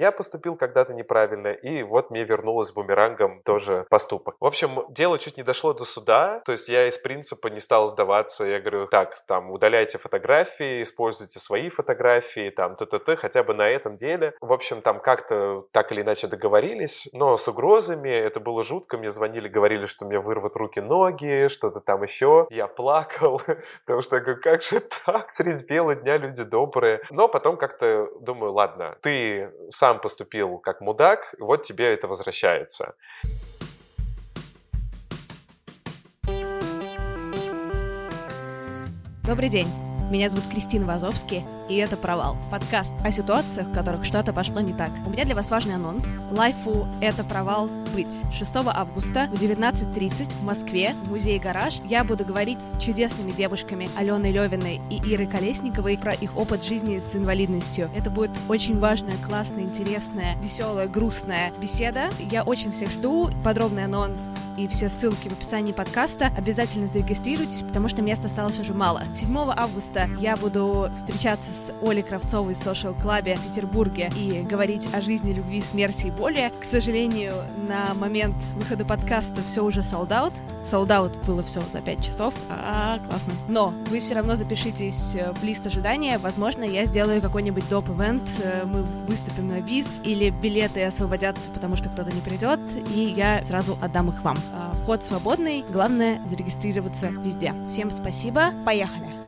Я поступил когда-то неправильно, и вот мне вернулось бумерангом тоже поступок. В общем, дело чуть не дошло до суда, то есть я из принципа не стал сдаваться, я говорю, так, там, удаляйте фотографии, используйте свои фотографии, там, т-т-т, хотя бы на этом деле. В общем, там как-то так или иначе договорились, но с угрозами, это было жутко, мне звонили, говорили, что мне вырвут руки-ноги, что-то там еще. Я плакал, потому что я говорю, как же так, средь бела дня люди добрые. Но потом как-то думаю, ладно, ты сам поступил как мудак, вот тебе это возвращается. Добрый день. Меня зовут Кристина Вазовски, и это «Провал» — подкаст о ситуациях, в которых что-то пошло не так. У меня для вас важный анонс. Лайфу «Это провал» быть. 6 августа в 19.30 в Москве в музее «Гараж» я буду говорить с чудесными девушками Аленой Левиной и Ирой Колесниковой про их опыт жизни с инвалидностью. Это будет очень важная, классная, интересная, веселая, грустная беседа. Я очень всех жду. Подробный анонс и все ссылки в описании подкаста. Обязательно зарегистрируйтесь, потому что места осталось уже мало. 7 августа я буду встречаться с Олей Кравцовой в Social Club в Петербурге и говорить о жизни, любви, смерти и боли. К сожалению, на момент выхода подкаста все уже sold out. Sold out было все за 5 часов. А, классно. Но вы все равно запишитесь в лист ожидания. Возможно, я сделаю какой-нибудь доп-эвент. Мы выступим на виз или билеты освободятся, потому что кто-то не придет, и я сразу отдам их вам. Вход свободный. Главное зарегистрироваться везде. Всем спасибо. Поехали.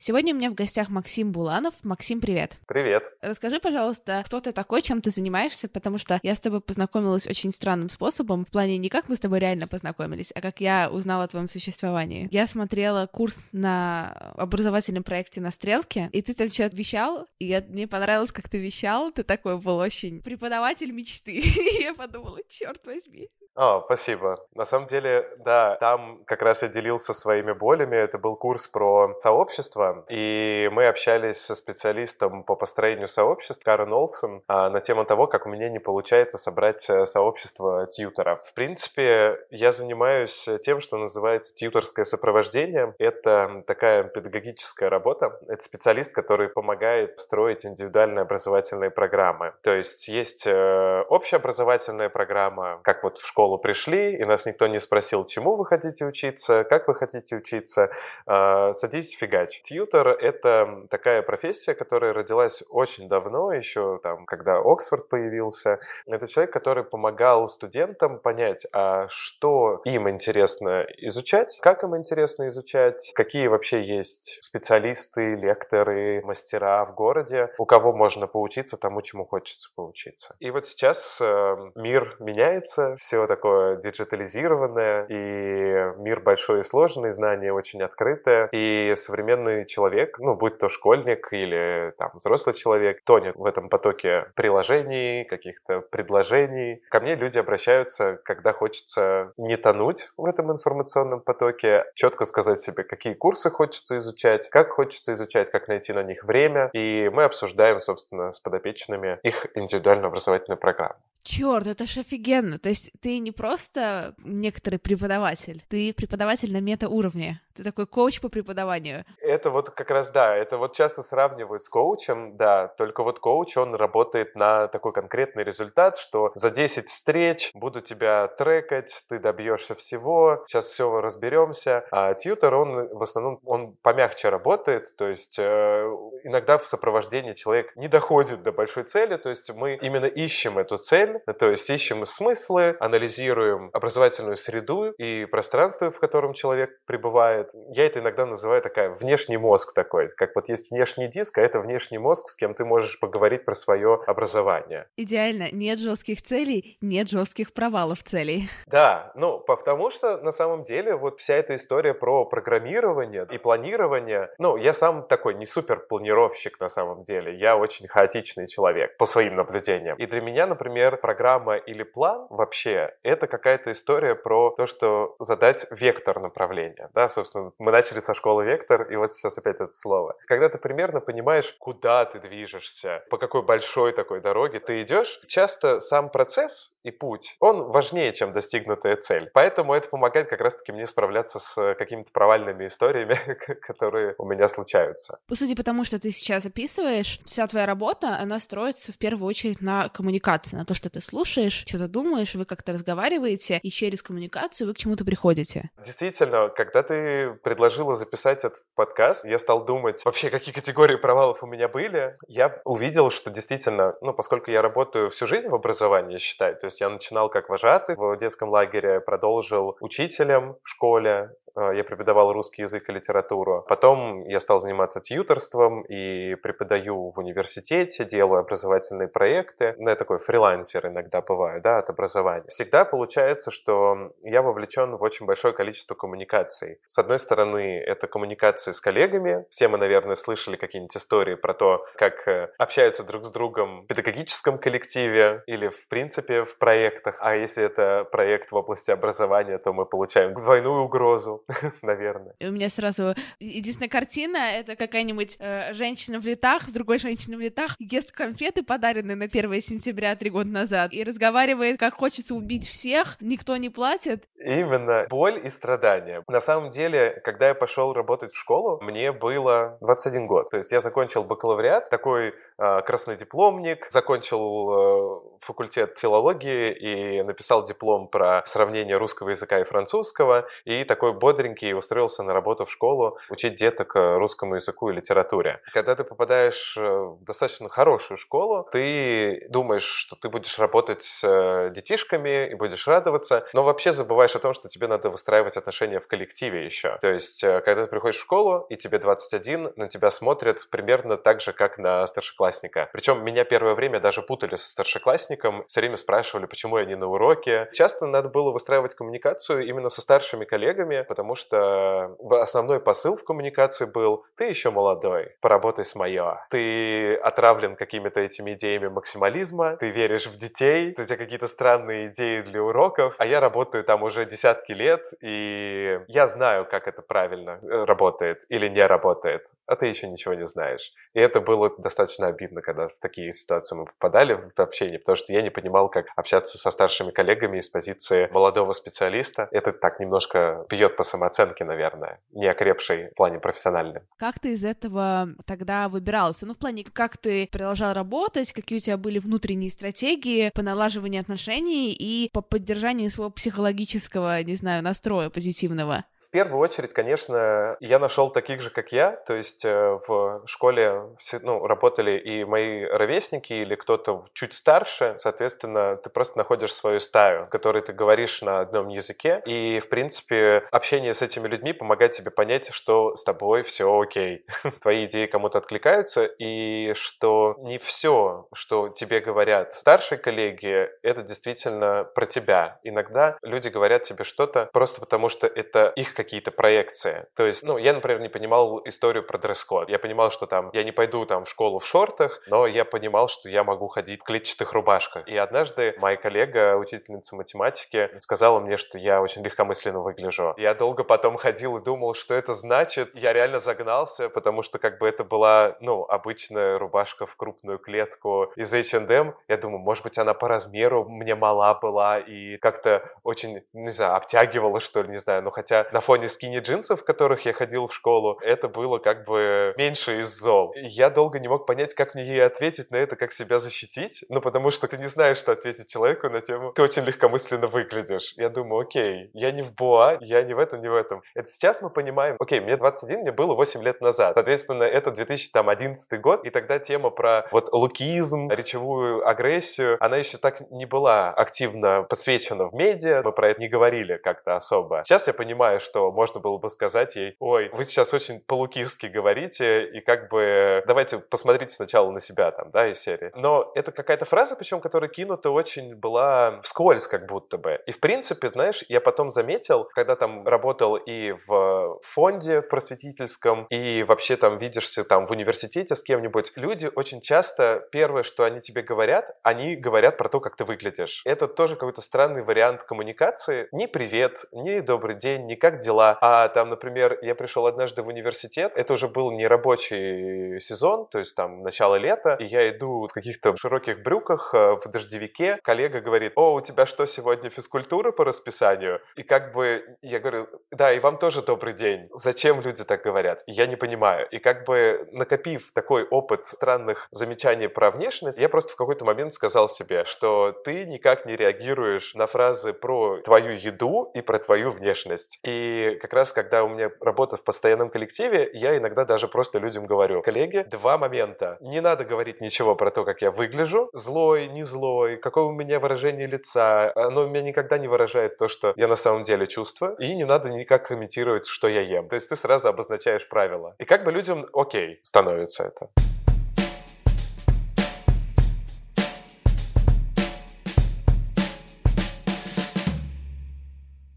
Сегодня у меня в гостях Максим Буланов. Максим, привет. Привет. Расскажи, пожалуйста, кто ты такой, чем ты занимаешься, потому что я с тобой познакомилась очень странным способом, в плане не как мы с тобой реально познакомились, а как я узнала о твоем существовании. Я смотрела курс на образовательном проекте на Стрелке, и ты там что-то вещал, и я, мне понравилось, как ты вещал, ты такой был очень преподаватель мечты. И я подумала, черт возьми, о, спасибо. На самом деле, да, там как раз я делился своими болями. Это был курс про сообщество, и мы общались со специалистом по построению сообществ Карен Олсен а, на тему того, как у меня не получается собрать э, сообщество тьюторов. В принципе, я занимаюсь тем, что называется тьюторское сопровождение. Это такая педагогическая работа. Это специалист, который помогает строить индивидуальные образовательные программы. То есть есть э, общеобразовательная программа, как вот в школе школу пришли, и нас никто не спросил, чему вы хотите учиться, как вы хотите учиться, э, садись фигач. Тьютер — это такая профессия, которая родилась очень давно, еще там, когда Оксфорд появился. Это человек, который помогал студентам понять, а что им интересно изучать, как им интересно изучать, какие вообще есть специалисты, лекторы, мастера в городе, у кого можно поучиться тому, чему хочется поучиться. И вот сейчас э, мир меняется, все так такое диджитализированное, и мир большой и сложный, знания очень открытые, и современный человек, ну, будь то школьник или там взрослый человек, тонет в этом потоке приложений, каких-то предложений. Ко мне люди обращаются, когда хочется не тонуть в этом информационном потоке, четко сказать себе, какие курсы хочется изучать, как хочется изучать, как найти на них время, и мы обсуждаем, собственно, с подопечными их индивидуальную образовательную программу. Черт, это ж офигенно. То есть ты не просто некоторый преподаватель, ты преподаватель на мета-уровне. Ты такой коуч по преподаванию. Это вот как раз, да, это вот часто сравнивают с коучем, да, только вот коуч, он работает на такой конкретный результат, что за 10 встреч буду тебя трекать, ты добьешься всего, сейчас все разберемся. А тьютер, он в основном, он помягче работает, то есть э, иногда в сопровождении человек не доходит до большой цели, то есть мы именно ищем эту цель, то есть ищем смыслы, анализируем образовательную среду и пространство, в котором человек пребывает. Я это иногда называю такая внешний мозг такой, как вот есть внешний диск, а это внешний мозг, с кем ты можешь поговорить про свое образование. Идеально. Нет жестких целей, нет жестких провалов целей. Да, ну, потому что на самом деле вот вся эта история про программирование и планирование, ну, я сам такой не супер планировщик на самом деле, я очень хаотичный человек по своим наблюдениям. И для меня, например, программа или план вообще это какая-то история про то, что задать вектор направления, да, собственно, мы начали со школы вектор, и вот сейчас опять это слово. Когда ты примерно понимаешь, куда ты движешься, по какой большой такой дороге ты идешь, часто сам процесс и путь, он важнее, чем достигнутая цель. Поэтому это помогает как раз-таки мне справляться с какими-то провальными историями, которые у меня случаются. Судя по тому, что ты сейчас описываешь, вся твоя работа, она строится в первую очередь на коммуникации, на то, что ты слушаешь, что-то думаешь, вы как-то разговариваете, и через коммуникацию вы к чему-то приходите. Действительно, когда ты предложила записать этот подкаст, я стал думать вообще, какие категории провалов у меня были. Я увидел, что действительно, ну, поскольку я работаю всю жизнь в образовании, считай, то есть я начинал как вожатый в детском лагере, продолжил учителем в школе, я преподавал русский язык и литературу. Потом я стал заниматься тьюторством и преподаю в университете, делаю образовательные проекты. Ну, я такой фрилансер иногда бываю, да, от образования. Всегда получается, что я вовлечен в очень большое количество коммуникаций. С одной стороны, это коммуникации с коллегами. Все мы, наверное, слышали какие-нибудь истории про то, как э, общаются друг с другом в педагогическом коллективе или, в принципе, в проектах. А если это проект в области образования, то мы получаем двойную угрозу наверное. И у меня сразу единственная картина — это какая-нибудь э, женщина в летах с другой женщиной в летах ест конфеты, подаренные на 1 сентября три года назад, и разговаривает, как хочется убить всех, никто не платит. Именно. Боль и страдания. На самом деле, когда я пошел работать в школу, мне было 21 год. То есть я закончил бакалавриат, такой э, красный дипломник, закончил э, факультет филологии и написал диплом про сравнение русского языка и французского, и такой бодренький устроился на работу в школу учить деток э, русскому языку и литературе. Когда ты попадаешь э, в достаточно хорошую школу, ты думаешь, что ты будешь работать с э, детишками и будешь радоваться, но вообще забываешь о том, что тебе надо выстраивать отношения в коллективе еще. То есть, когда ты приходишь в школу, и тебе 21, на тебя смотрят примерно так же, как на старшеклассника. Причем меня первое время даже путали со старшеклассником, все время спрашивали, почему я не на уроке. Часто надо было выстраивать коммуникацию именно со старшими коллегами, потому что основной посыл в коммуникации был «ты еще молодой, поработай с моё». Ты отравлен какими-то этими идеями максимализма, ты веришь в детей, у тебя какие-то странные идеи для уроков, а я работаю там уже десятки лет, и я знаю, как это правильно э, работает или не работает, а ты еще ничего не знаешь. И это было достаточно обидно, когда в такие ситуации мы попадали в общение, потому что я не понимал, как общаться со старшими коллегами из позиции молодого специалиста. Это так немножко бьет по самооценке, наверное, не окрепшей в плане профессиональном. Как ты из этого тогда выбирался? Ну, в плане, как ты продолжал работать, какие у тебя были внутренние стратегии по налаживанию отношений и по поддержанию своего психологического, не знаю, настроя позитивного? В первую очередь, конечно, я нашел таких же, как я, то есть э, в школе все, ну, работали и мои ровесники, или кто-то чуть старше, соответственно, ты просто находишь свою стаю, с которой ты говоришь на одном языке, и, в принципе, общение с этими людьми помогает тебе понять, что с тобой все окей, твои идеи кому-то откликаются, и что не все, что тебе говорят старшие коллеги, это действительно про тебя. Иногда люди говорят тебе что-то просто потому, что это их какие-то проекции. То есть, ну, я, например, не понимал историю про дресс-код. Я понимал, что там я не пойду там в школу в шортах, но я понимал, что я могу ходить в клетчатых рубашках. И однажды моя коллега, учительница математики, сказала мне, что я очень легкомысленно выгляжу. Я долго потом ходил и думал, что это значит. Я реально загнался, потому что как бы это была, ну, обычная рубашка в крупную клетку из H&M. Я думаю, может быть, она по размеру мне мала была и как-то очень, не знаю, обтягивала, что ли, не знаю. Но хотя на фоне скини джинсов, в которых я ходил в школу, это было как бы меньше из зол. Я долго не мог понять, как мне ей ответить на это, как себя защитить. Ну, потому что ты не знаешь, что ответить человеку на тему «ты очень легкомысленно выглядишь». Я думаю, окей, я не в Боа, я не в этом, не в этом. Это сейчас мы понимаем, окей, мне 21, мне было 8 лет назад. Соответственно, это 2011 год, и тогда тема про вот лукизм, речевую агрессию, она еще так не была активно подсвечена в медиа, мы про это не говорили как-то особо. Сейчас я понимаю, что можно было бы сказать ей, ой, вы сейчас очень по-лукистски говорите, и как бы давайте посмотрите сначала на себя там, да, из серии. Но это какая-то фраза, причем, которая кинута очень была вскользь как будто бы. И в принципе, знаешь, я потом заметил, когда там работал и в фонде в просветительском, и вообще там видишься там в университете с кем-нибудь, люди очень часто первое, что они тебе говорят, они говорят про то, как ты выглядишь. Это тоже какой-то странный вариант коммуникации. Ни привет, ни добрый день, ни как дела. А там, например, я пришел однажды в университет, это уже был не рабочий сезон, то есть там начало лета, и я иду в каких-то широких брюках, э, в дождевике. Коллега говорит, о, у тебя что, сегодня физкультура по расписанию? И как бы я говорю, да, и вам тоже добрый день. Зачем люди так говорят? Я не понимаю. И как бы накопив такой опыт странных замечаний про внешность, я просто в какой-то момент сказал себе, что ты никак не реагируешь на фразы про твою еду и про твою внешность. И как раз когда у меня работа в постоянном коллективе, я иногда даже просто людям говорю, коллеги, два момента. Не надо говорить ничего про то, как я выгляжу, злой, не злой, какое у меня выражение лица. Оно у меня никогда не выражает то, что я на самом деле чувствую. И не надо никак комментировать, что я ем. То есть ты сразу обозначаешь правила. И как бы людям окей становится это.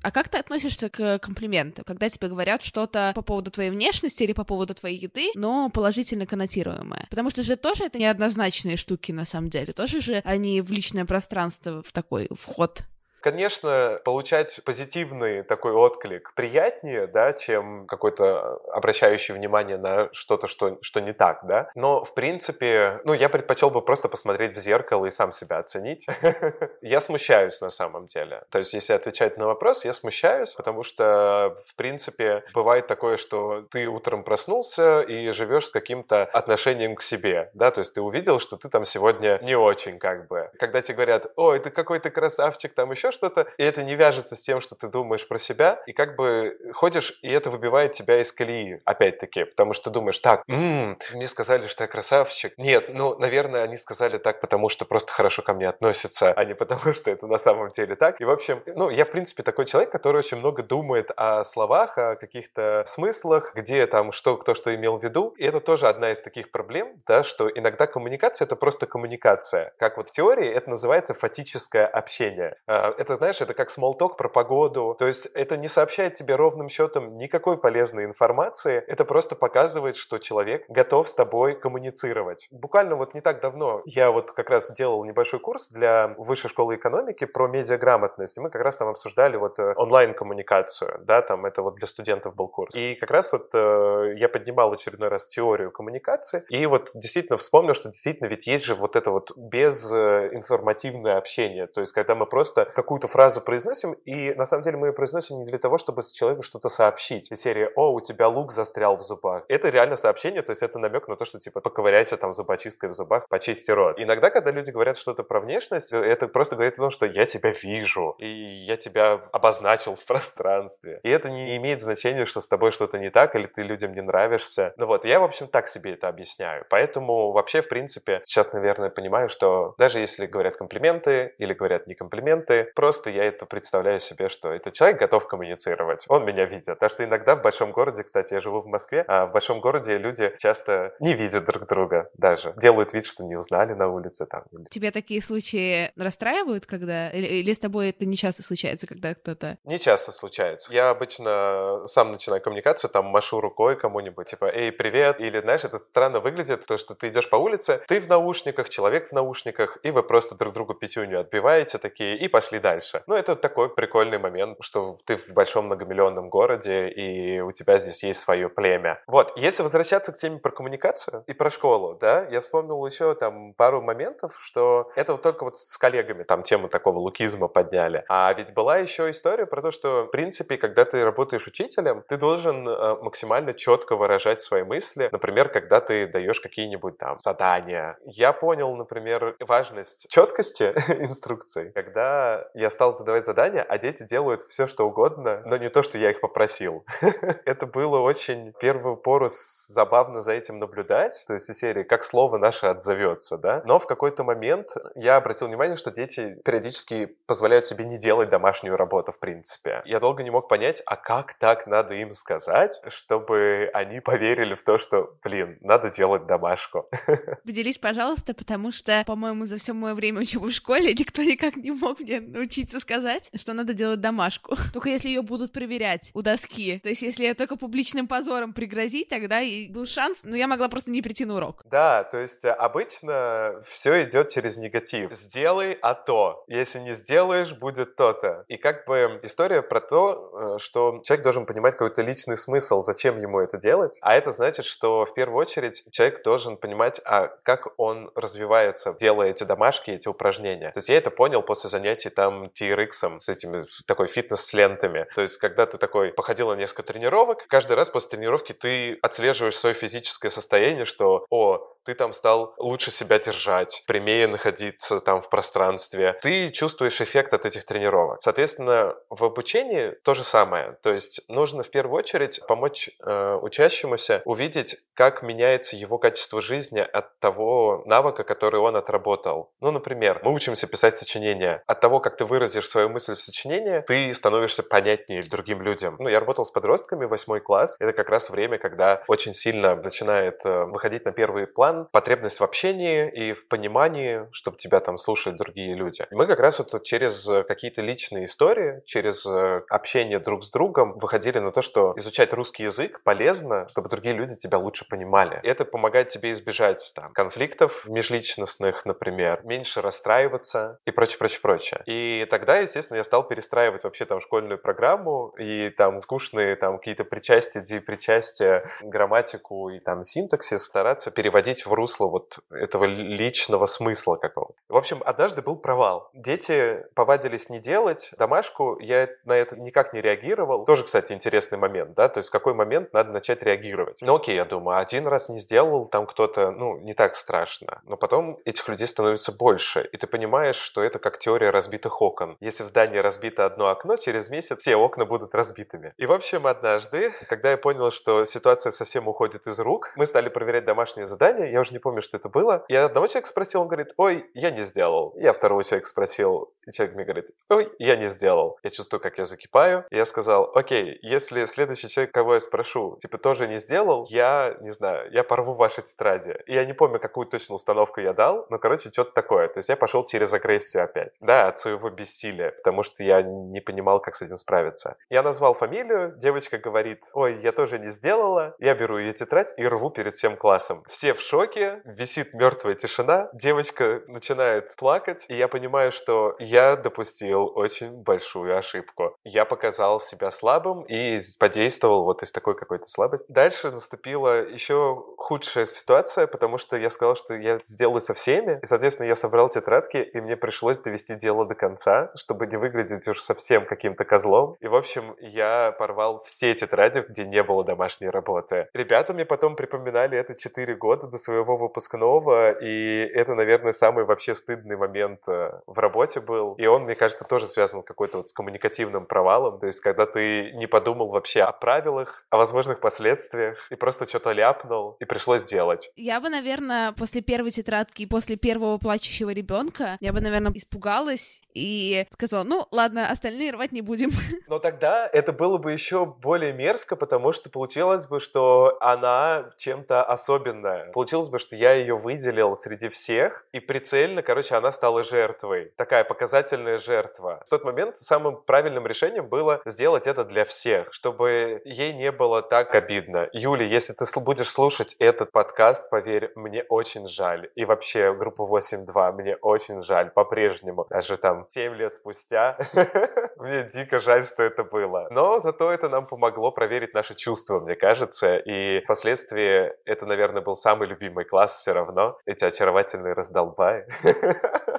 А как ты относишься к комплиментам, когда тебе говорят что-то по поводу твоей внешности или по поводу твоей еды, но положительно коннотируемое? Потому что же тоже это неоднозначные штуки на самом деле, тоже же они в личное пространство в такой вход Конечно, получать позитивный такой отклик приятнее, да, чем какой-то обращающий внимание на что-то, что, что не так, да. Но, в принципе, ну, я предпочел бы просто посмотреть в зеркало и сам себя оценить. Я смущаюсь на самом деле. То есть, если отвечать на вопрос, я смущаюсь, потому что, в принципе, бывает такое, что ты утром проснулся и живешь с каким-то отношением к себе, да, то есть ты увидел, что ты там сегодня не очень как бы. Когда тебе говорят, ой, ты какой то красавчик, там еще что-то, и это не вяжется с тем, что ты думаешь про себя, и как бы ходишь, и это выбивает тебя из колеи, опять-таки, потому что думаешь, так, м-м, мне сказали, что я красавчик. Нет, ну, наверное, они сказали так, потому что просто хорошо ко мне относятся, а не потому, что это на самом деле так. И, в общем, ну, я, в принципе, такой человек, который очень много думает о словах, о каких-то смыслах, где там, что, кто что имел в виду. И это тоже одна из таких проблем, да, что иногда коммуникация — это просто коммуникация. Как вот в теории это называется фатическое общение. Это, знаешь, это как смолток про погоду. То есть это не сообщает тебе ровным счетом никакой полезной информации. Это просто показывает, что человек готов с тобой коммуницировать. Буквально вот не так давно я вот как раз делал небольшой курс для высшей школы экономики про медиаграмотность. И мы как раз там обсуждали вот э, онлайн-коммуникацию, да, там это вот для студентов был курс. И как раз вот э, я поднимал очередной раз теорию коммуникации, и вот действительно вспомнил, что действительно ведь есть же вот это вот безинформативное общение, то есть когда мы просто как какую-то фразу произносим, и на самом деле мы ее произносим не для того, чтобы человеку что-то сообщить. Из серии «О, у тебя лук застрял в зубах». Это реально сообщение, то есть это намек на то, что типа поковыряйся там зубочисткой в зубах, почисти рот. Иногда, когда люди говорят что-то про внешность, это просто говорит о том, что я тебя вижу, и я тебя обозначил в пространстве. И это не имеет значения, что с тобой что-то не так, или ты людям не нравишься. Ну вот, я, в общем, так себе это объясняю. Поэтому вообще, в принципе, сейчас, наверное, понимаю, что даже если говорят комплименты или говорят не комплименты, просто я это представляю себе, что этот человек готов коммуницировать, он меня видит. Потому что иногда в большом городе, кстати, я живу в Москве, а в большом городе люди часто не видят друг друга даже, делают вид, что не узнали на улице там. Тебе такие случаи расстраивают, когда... Или, или с тобой это не часто случается, когда кто-то... Не часто случается. Я обычно сам начинаю коммуникацию, там машу рукой кому-нибудь, типа, эй, привет, или, знаешь, это странно выглядит, то, что ты идешь по улице, ты в наушниках, человек в наушниках, и вы просто друг другу пятюню отбиваете такие, и пошли дальше. Ну, это такой прикольный момент, что ты в большом многомиллионном городе, и у тебя здесь есть свое племя. Вот, если возвращаться к теме про коммуникацию и про школу, да, я вспомнил еще там пару моментов, что это вот только вот с коллегами там тему такого лукизма подняли. А ведь была еще история про то, что, в принципе, когда ты работаешь учителем, ты должен э, максимально четко выражать свои мысли. Например, когда ты даешь какие-нибудь там задания. Я понял, например, важность четкости инструкций, когда я стал задавать задания, а дети делают все, что угодно, но не то, что я их попросил. Это было очень первую пору забавно за этим наблюдать, то есть из серии «Как слово наше отзовется», да? Но в какой-то момент я обратил внимание, что дети периодически позволяют себе не делать домашнюю работу, в принципе. Я долго не мог понять, а как так надо им сказать, чтобы они поверили в то, что, блин, надо делать домашку. Поделись, пожалуйста, потому что, по-моему, за все мое время учебы в школе никто никак не мог мне научиться сказать, что надо делать домашку. Только если ее будут проверять у доски. То есть, если я только публичным позором пригрозить, тогда и был шанс, но я могла просто не прийти на урок. Да, то есть э, обычно все идет через негатив. Сделай, а то. Если не сделаешь, будет то-то. И как бы история про то, э, что человек должен понимать какой-то личный смысл, зачем ему это делать. А это значит, что в первую очередь человек должен понимать, а как он развивается, делая эти домашки, эти упражнения. То есть я это понял после занятий там TRX с этими такой фитнес с лентами. То есть когда ты такой походил на несколько тренировок, каждый раз после тренировки ты отслеживаешь свое физическое состояние, что, о, ты там стал лучше себя держать, прямее находиться там в пространстве. Ты чувствуешь эффект от этих тренировок. Соответственно, в обучении то же самое. То есть нужно в первую очередь помочь э, учащемуся увидеть, как меняется его качество жизни от того навыка, который он отработал. Ну, например, мы учимся писать сочинения. От того, как ты выразишь свою мысль в сочинении, ты становишься понятнее другим людям. Ну, я работал с подростками, восьмой класс. Это как раз время, когда очень сильно начинает э, выходить на первый план план, потребность в общении и в понимании, чтобы тебя там слушали другие люди. мы как раз вот через какие-то личные истории, через э, общение друг с другом выходили на то, что изучать русский язык полезно, чтобы другие люди тебя лучше понимали. Это помогает тебе избежать там, конфликтов межличностных, например, меньше расстраиваться и прочее, прочее, прочее. И тогда, естественно, я стал перестраивать вообще там школьную программу и там скучные там какие-то причастия, причастия, грамматику и там синтаксис стараться переводить входить в русло вот этого личного смысла какого-то. В общем, однажды был провал. Дети повадились не делать домашку, я на это никак не реагировал. Тоже, кстати, интересный момент, да, то есть в какой момент надо начать реагировать. Ну окей, я думаю, один раз не сделал, там кто-то, ну, не так страшно. Но потом этих людей становится больше, и ты понимаешь, что это как теория разбитых окон. Если в здании разбито одно окно, через месяц все окна будут разбитыми. И, в общем, однажды, когда я понял, что ситуация совсем уходит из рук, мы стали проверять домашние задания, я уже не помню, что это было. Я одного человека спросил, он говорит, ой, я не сделал. Я второго человека спросил, и человек мне говорит, ой, я не сделал. Я чувствую, как я закипаю. Я сказал, окей, если следующий человек, кого я спрошу, типа тоже не сделал, я, не знаю, я порву ваши тетради. И я не помню, какую точно установку я дал, но, короче, что-то такое. То есть я пошел через агрессию опять. Да, от своего бессилия, потому что я не понимал, как с этим справиться. Я назвал фамилию, девочка говорит, ой, я тоже не сделала. Я беру ее тетрадь и рву перед всем классом. Все в шоке, висит мертвая тишина, девочка начинает плакать, и я понимаю, что я допустил очень большую ошибку. Я показал себя слабым и подействовал вот из такой какой-то слабости. Дальше наступила еще худшая ситуация, потому что я сказал, что я сделаю со всеми, и, соответственно, я собрал тетрадки, и мне пришлось довести дело до конца, чтобы не выглядеть уж совсем каким-то козлом. И, в общем, я порвал все тетради, где не было домашней работы. Ребята мне потом припоминали это 4 года до своего выпускного, и это, наверное, самый вообще стыдный момент э, в работе был. И он, мне кажется, тоже связан какой-то вот с коммуникативным провалом. То есть, когда ты не подумал вообще о правилах, о возможных последствиях, и просто что-то ляпнул, и пришлось делать. Я бы, наверное, после первой тетрадки и после первого плачущего ребенка, я бы, наверное, испугалась и сказала, ну, ладно, остальные рвать не будем. Но тогда это было бы еще более мерзко, потому что получилось бы, что она чем-то особенная. Получилось бы, что я ее выделил среди всех, и прицельно, короче, она стала жертвой. Такая показательная жертва. В тот момент самым правильным решением было сделать это для всех, чтобы ей не было так обидно. Юля, если ты будешь слушать этот подкаст, поверь, мне очень жаль. И вообще, группа 8.2, мне очень жаль по-прежнему. Даже там 7 лет спустя. Мне дико жаль, что это было. Но зато это нам помогло проверить наши чувства, мне кажется. И впоследствии это, наверное, был самый любимый класс все равно. Эти очаровательные раздолбаи.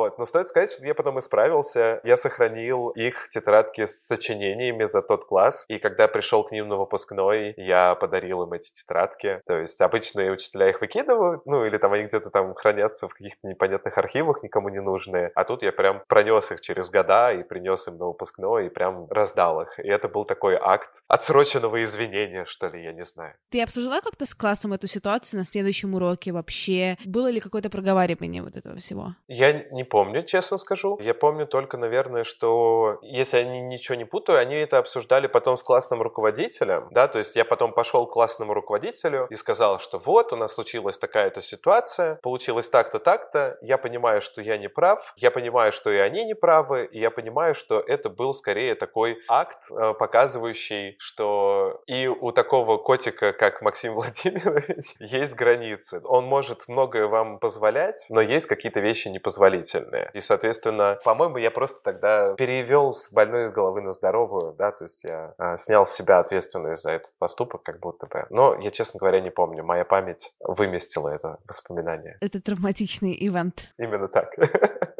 Вот. Но стоит сказать, что я потом исправился. Я сохранил их тетрадки с сочинениями за тот класс. И когда пришел к ним на выпускной, я подарил им эти тетрадки. То есть обычные учителя их выкидывают, ну или там они где-то там хранятся в каких-то непонятных архивах, никому не нужные. А тут я прям пронес их через года и принес им на выпускной и прям раздал их. И это был такой акт отсроченного извинения, что ли, я не знаю. Ты обсуждала как-то с классом эту ситуацию на следующем уроке вообще? Было ли какое-то проговаривание вот этого всего? Я не помню, честно скажу. Я помню только, наверное, что если они ничего не путаю, они это обсуждали потом с классным руководителем, да, то есть я потом пошел к классному руководителю и сказал, что вот, у нас случилась такая-то ситуация, получилось так-то, так-то, я понимаю, что я не прав, я понимаю, что и они не правы, и я понимаю, что это был скорее такой акт, э, показывающий, что и у такого котика, как Максим Владимирович, есть границы. Он может многое вам позволять, но есть какие-то вещи непозволительные дополнительные. И, соответственно, по-моему, я просто тогда перевел с больной головы на здоровую, да, то есть я а, снял с себя ответственность за этот поступок, как будто бы. Но я, честно говоря, не помню. Моя память выместила это воспоминание. Это травматичный ивент. Именно так.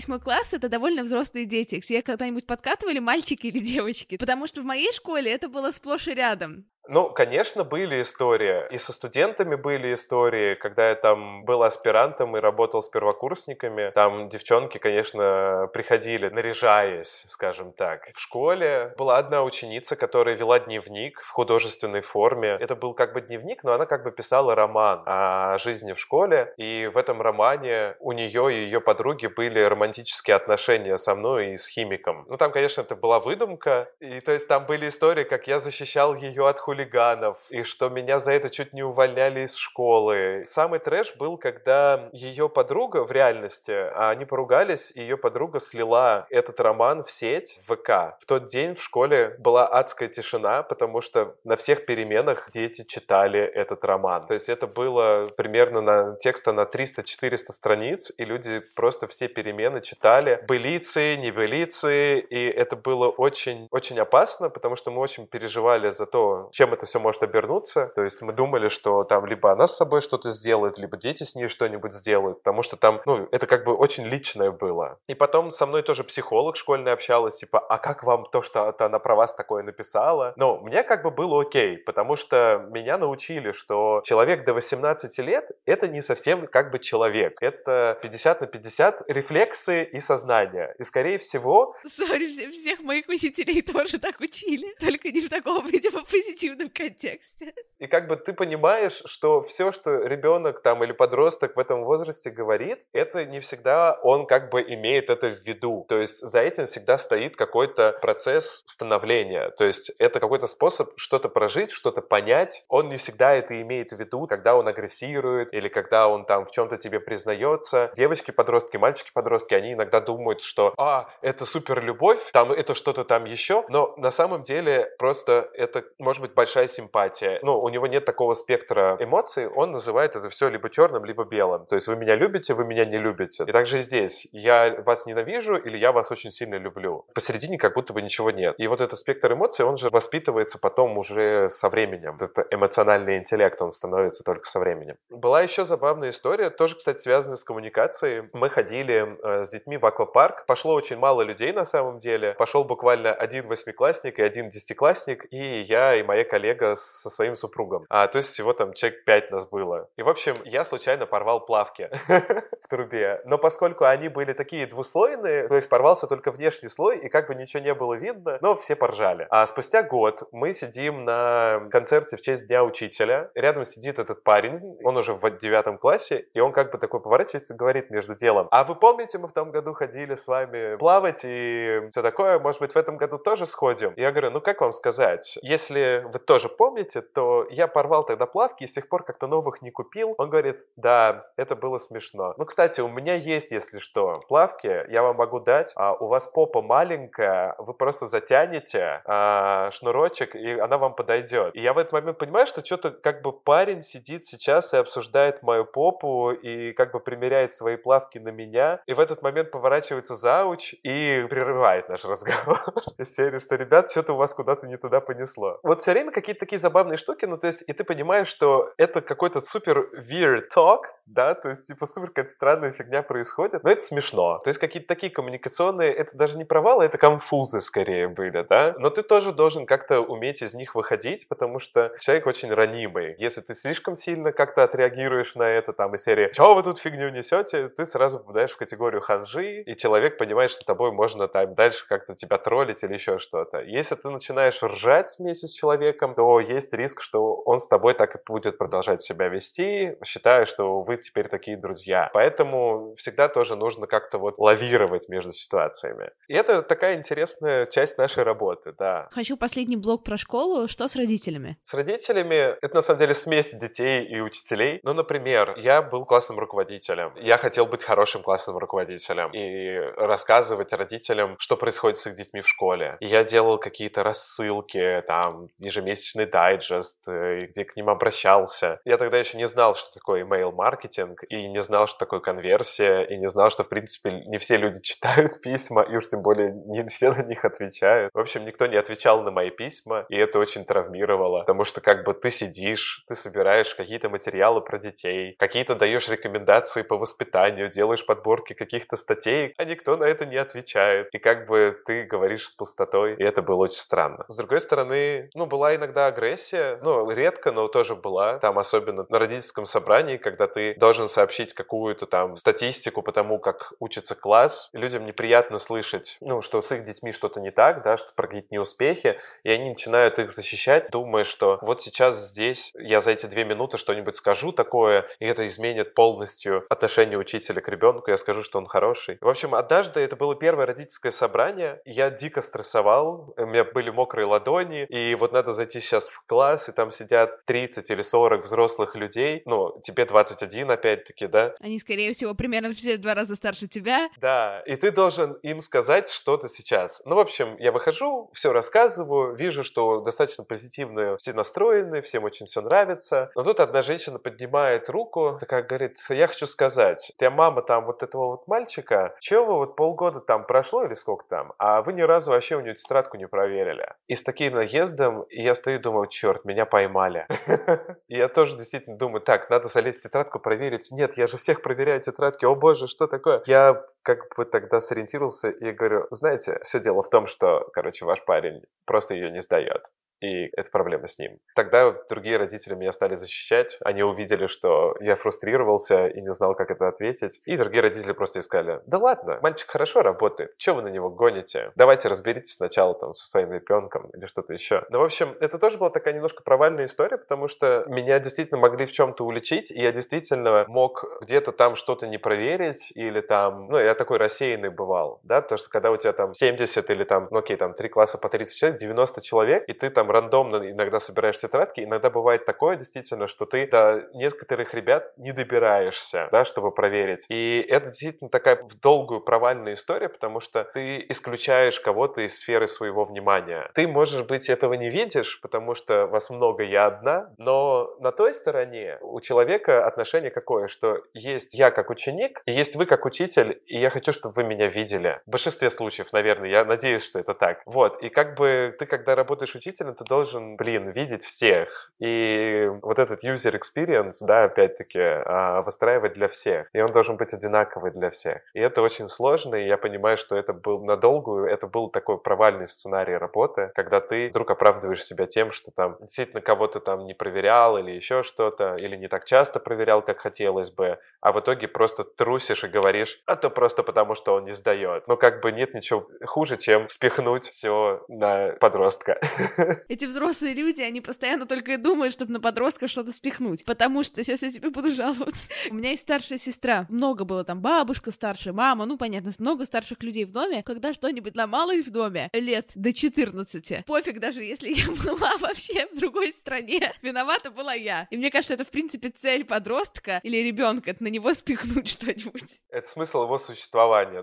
восьмой класс — это довольно взрослые дети. К когда-нибудь подкатывали мальчики или девочки? Потому что в моей школе это было сплошь и рядом. Ну, конечно, были истории. И со студентами были истории, когда я там был аспирантом и работал с первокурсниками. Там девчонки, конечно, приходили, наряжаясь, скажем так. В школе была одна ученица, которая вела дневник в художественной форме. Это был как бы дневник, но она как бы писала роман о жизни в школе. И в этом романе у нее и ее подруги были романтические отношения со мной и с химиком. Ну, там, конечно, это была выдумка. И то есть там были истории, как я защищал ее от хулиганов хулиганов, и что меня за это чуть не увольняли из школы. Самый трэш был, когда ее подруга в реальности, а они поругались, и ее подруга слила этот роман в сеть, в ВК. В тот день в школе была адская тишина, потому что на всех переменах дети читали этот роман. То есть это было примерно на текста на 300-400 страниц, и люди просто все перемены читали. Былицы, небылицы, и это было очень-очень опасно, потому что мы очень переживали за то, чем чем это все может обернуться. То есть мы думали, что там либо она с собой что-то сделает, либо дети с ней что-нибудь сделают, потому что там, ну, это как бы очень личное было. И потом со мной тоже психолог школьный общалась, типа, а как вам то, что она про вас такое написала? Но мне как бы было окей, потому что меня научили, что человек до 18 лет — это не совсем как бы человек. Это 50 на 50 рефлексы и сознание. И, скорее всего... Сори, всех моих учителей тоже так учили, только не в таком, видимо, позитивном негативном контексте. И как бы ты понимаешь, что все, что ребенок там или подросток в этом возрасте говорит, это не всегда он как бы имеет это в виду. То есть за этим всегда стоит какой-то процесс становления. То есть это какой-то способ что-то прожить, что-то понять. Он не всегда это имеет в виду, когда он агрессирует или когда он там в чем-то тебе признается. Девочки-подростки, мальчики-подростки, они иногда думают, что «а, это супер любовь, там это что-то там еще», но на самом деле просто это может быть большая симпатия. Ну, у него нет такого спектра эмоций, он называет это все либо черным, либо белым. То есть вы меня любите, вы меня не любите. И также здесь я вас ненавижу или я вас очень сильно люблю. Посередине как будто бы ничего нет. И вот этот спектр эмоций, он же воспитывается потом уже со временем. Это эмоциональный интеллект, он становится только со временем. Была еще забавная история, тоже, кстати, связанная с коммуникацией. Мы ходили э, с детьми в аквапарк. Пошло очень мало людей на самом деле. Пошел буквально один восьмиклассник и один десятиклассник, и я, и моя коллега со своим супругом. А, то есть всего там человек пять нас было. И, в общем, я случайно порвал плавки в трубе. Но поскольку они были такие двуслойные, то есть порвался только внешний слой, и как бы ничего не было видно, но все поржали. А спустя год мы сидим на концерте в честь Дня Учителя. Рядом сидит этот парень, он уже в девятом классе, и он как бы такой поворачивается и говорит между делом, а вы помните, мы в том году ходили с вами плавать и все такое, может быть, в этом году тоже сходим? Я говорю, ну как вам сказать, если вы тоже помните, то я порвал тогда плавки и с тех пор как-то новых не купил. Он говорит, да, это было смешно. Ну, кстати, у меня есть, если что, плавки, я вам могу дать. А у вас попа маленькая, вы просто затянете а, шнурочек, и она вам подойдет. И я в этот момент понимаю, что что-то как бы парень сидит сейчас и обсуждает мою попу, и как бы примеряет свои плавки на меня. И в этот момент поворачивается зауч и прерывает наш разговор. Из серии, что, ребят, что-то у вас куда-то не туда понесло. Вот все время какие-то такие забавные штуки, ну, то есть, и ты понимаешь, что это какой-то супер weird talk, да, то есть, типа, супер какая-то странная фигня происходит, но это смешно. То есть, какие-то такие коммуникационные, это даже не провалы, это конфузы скорее были, да, но ты тоже должен как-то уметь из них выходить, потому что человек очень ранимый. Если ты слишком сильно как-то отреагируешь на это, там, из серии «Чего вы тут фигню несете?», ты сразу попадаешь в категорию ханжи, и человек понимает, что тобой можно там дальше как-то тебя троллить или еще что-то. Если ты начинаешь ржать вместе с человеком, то есть риск, что он с тобой так и будет продолжать себя вести, считая, что вы теперь такие друзья. Поэтому всегда тоже нужно как-то вот лавировать между ситуациями. И это такая интересная часть нашей работы, да. Хочу последний блок про школу. Что с родителями? С родителями это на самом деле смесь детей и учителей. Ну, например, я был классным руководителем. Я хотел быть хорошим классным руководителем и рассказывать родителям, что происходит с их детьми в школе. И я делал какие-то рассылки, там, ежемесячный дайджест, э, где к ним обращался. Я тогда еще не знал, что такое email-маркетинг, и не знал, что такое конверсия, и не знал, что, в принципе, не все люди читают письма, и уж тем более не все на них отвечают. В общем, никто не отвечал на мои письма, и это очень травмировало, потому что как бы ты сидишь, ты собираешь какие-то материалы про детей, какие-то даешь рекомендации по воспитанию, делаешь подборки каких-то статей, а никто на это не отвечает. И как бы ты говоришь с пустотой, и это было очень странно. С другой стороны, ну, была иногда агрессия, ну, редко, но тоже была, там особенно на родительском собрании, когда ты должен сообщить какую-то там статистику по тому, как учится класс, людям неприятно слышать, ну, что с их детьми что-то не так, да, что про какие-то неуспехи, и они начинают их защищать, думая, что вот сейчас здесь я за эти две минуты что-нибудь скажу такое, и это изменит полностью отношение учителя к ребенку, я скажу, что он хороший. В общем, однажды это было первое родительское собрание, я дико стрессовал, у меня были мокрые ладони, и вот надо зайти сейчас в класс, и там сидят 30 или 40 взрослых людей, ну, тебе 21 опять-таки, да? Они, скорее всего, примерно все в два раза старше тебя. Да, и ты должен им сказать что-то сейчас. Ну, в общем, я выхожу, все рассказываю, вижу, что достаточно позитивно все настроены, всем очень все нравится. Но тут одна женщина поднимает руку, такая говорит, я хочу сказать, ты мама там вот этого вот мальчика, чего вы вот полгода там прошло или сколько там, а вы ни разу вообще у него тетрадку не проверили. И с таким наездом я стою и думаю, черт, меня поймали. И я тоже действительно думаю, так, надо залезть в тетрадку, проверить. Нет, я же всех проверяю тетрадки, о боже, что такое? Я как бы тогда сориентировался и говорю, знаете, все дело в том, что, короче, ваш парень просто ее не сдает и это проблема с ним. Тогда другие родители меня стали защищать, они увидели, что я фрустрировался и не знал, как это ответить, и другие родители просто искали, да ладно, мальчик хорошо работает, что вы на него гоните? Давайте разберитесь сначала там со своим ребенком или что-то еще. Ну, в общем, это тоже была такая немножко провальная история, потому что меня действительно могли в чем-то уличить, и я действительно мог где-то там что-то не проверить, или там, ну, я такой рассеянный бывал, да, потому что когда у тебя там 70 или там, ну, окей, там три класса по 30 человек, 90 человек, и ты там рандомно иногда собираешь тетрадки, иногда бывает такое действительно, что ты до некоторых ребят не добираешься, да, чтобы проверить. И это действительно такая долгую провальная история, потому что ты исключаешь кого-то из сферы своего внимания. Ты, может быть, этого не видишь, потому что вас много, я одна, но на той стороне у человека отношение какое, что есть я как ученик, и есть вы как учитель, и я хочу, чтобы вы меня видели. В большинстве случаев, наверное, я надеюсь, что это так. Вот, и как бы ты, когда работаешь учителем, ты должен, блин, видеть всех. И вот этот user experience, да, опять-таки, а, выстраивать для всех. И он должен быть одинаковый для всех. И это очень сложно, и я понимаю, что это был на долгую, это был такой провальный сценарий работы, когда ты вдруг оправдываешь себя тем, что там действительно кого-то там не проверял или еще что-то, или не так часто проверял, как хотелось бы, а в итоге просто трусишь и говоришь, а то просто потому, что он не сдает. Но как бы нет ничего хуже, чем спихнуть все на подростка. Эти взрослые люди, они постоянно только и думают, чтобы на подростка что-то спихнуть. Потому что сейчас я тебе буду жаловаться. У меня есть старшая сестра. Много было там бабушка, старшая мама, ну, понятно, много старших людей в доме. Когда что-нибудь ломало их в доме лет до 14, пофиг даже, если я была вообще в другой стране, виновата была я. И мне кажется, это, в принципе, цель подростка или ребенка, это на него спихнуть что-нибудь. Это смысл его существования.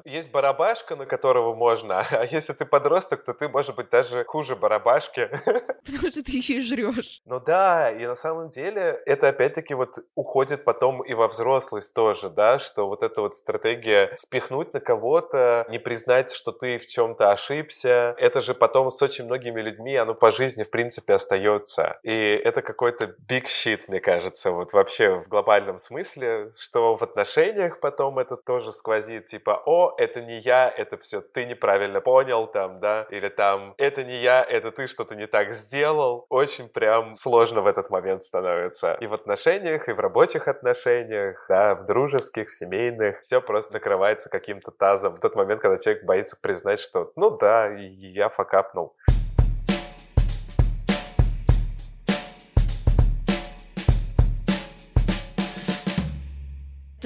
Есть барабашка, на которого можно, а если ты подросток, то ты, может быть, даже хуже барабашки. Потому что ты еще и жрешь. Ну да, и на самом деле это опять-таки вот уходит потом и во взрослость тоже, да, что вот эта вот стратегия спихнуть на кого-то, не признать, что ты в чем-то ошибся, это же потом с очень многими людьми, оно по жизни в принципе остается. И это какой-то big shit, мне кажется, вот вообще в глобальном смысле, что в отношениях потом это тоже сквозит, типа, о, это не я, это все ты неправильно понял там, да, или там, это не я, это ты что-то не так сделал, очень прям сложно в этот момент становится. И в отношениях, и в рабочих отношениях, да, в дружеских, в семейных, все просто накрывается каким-то тазом. В тот момент, когда человек боится признать, что, ну да, я факапнул.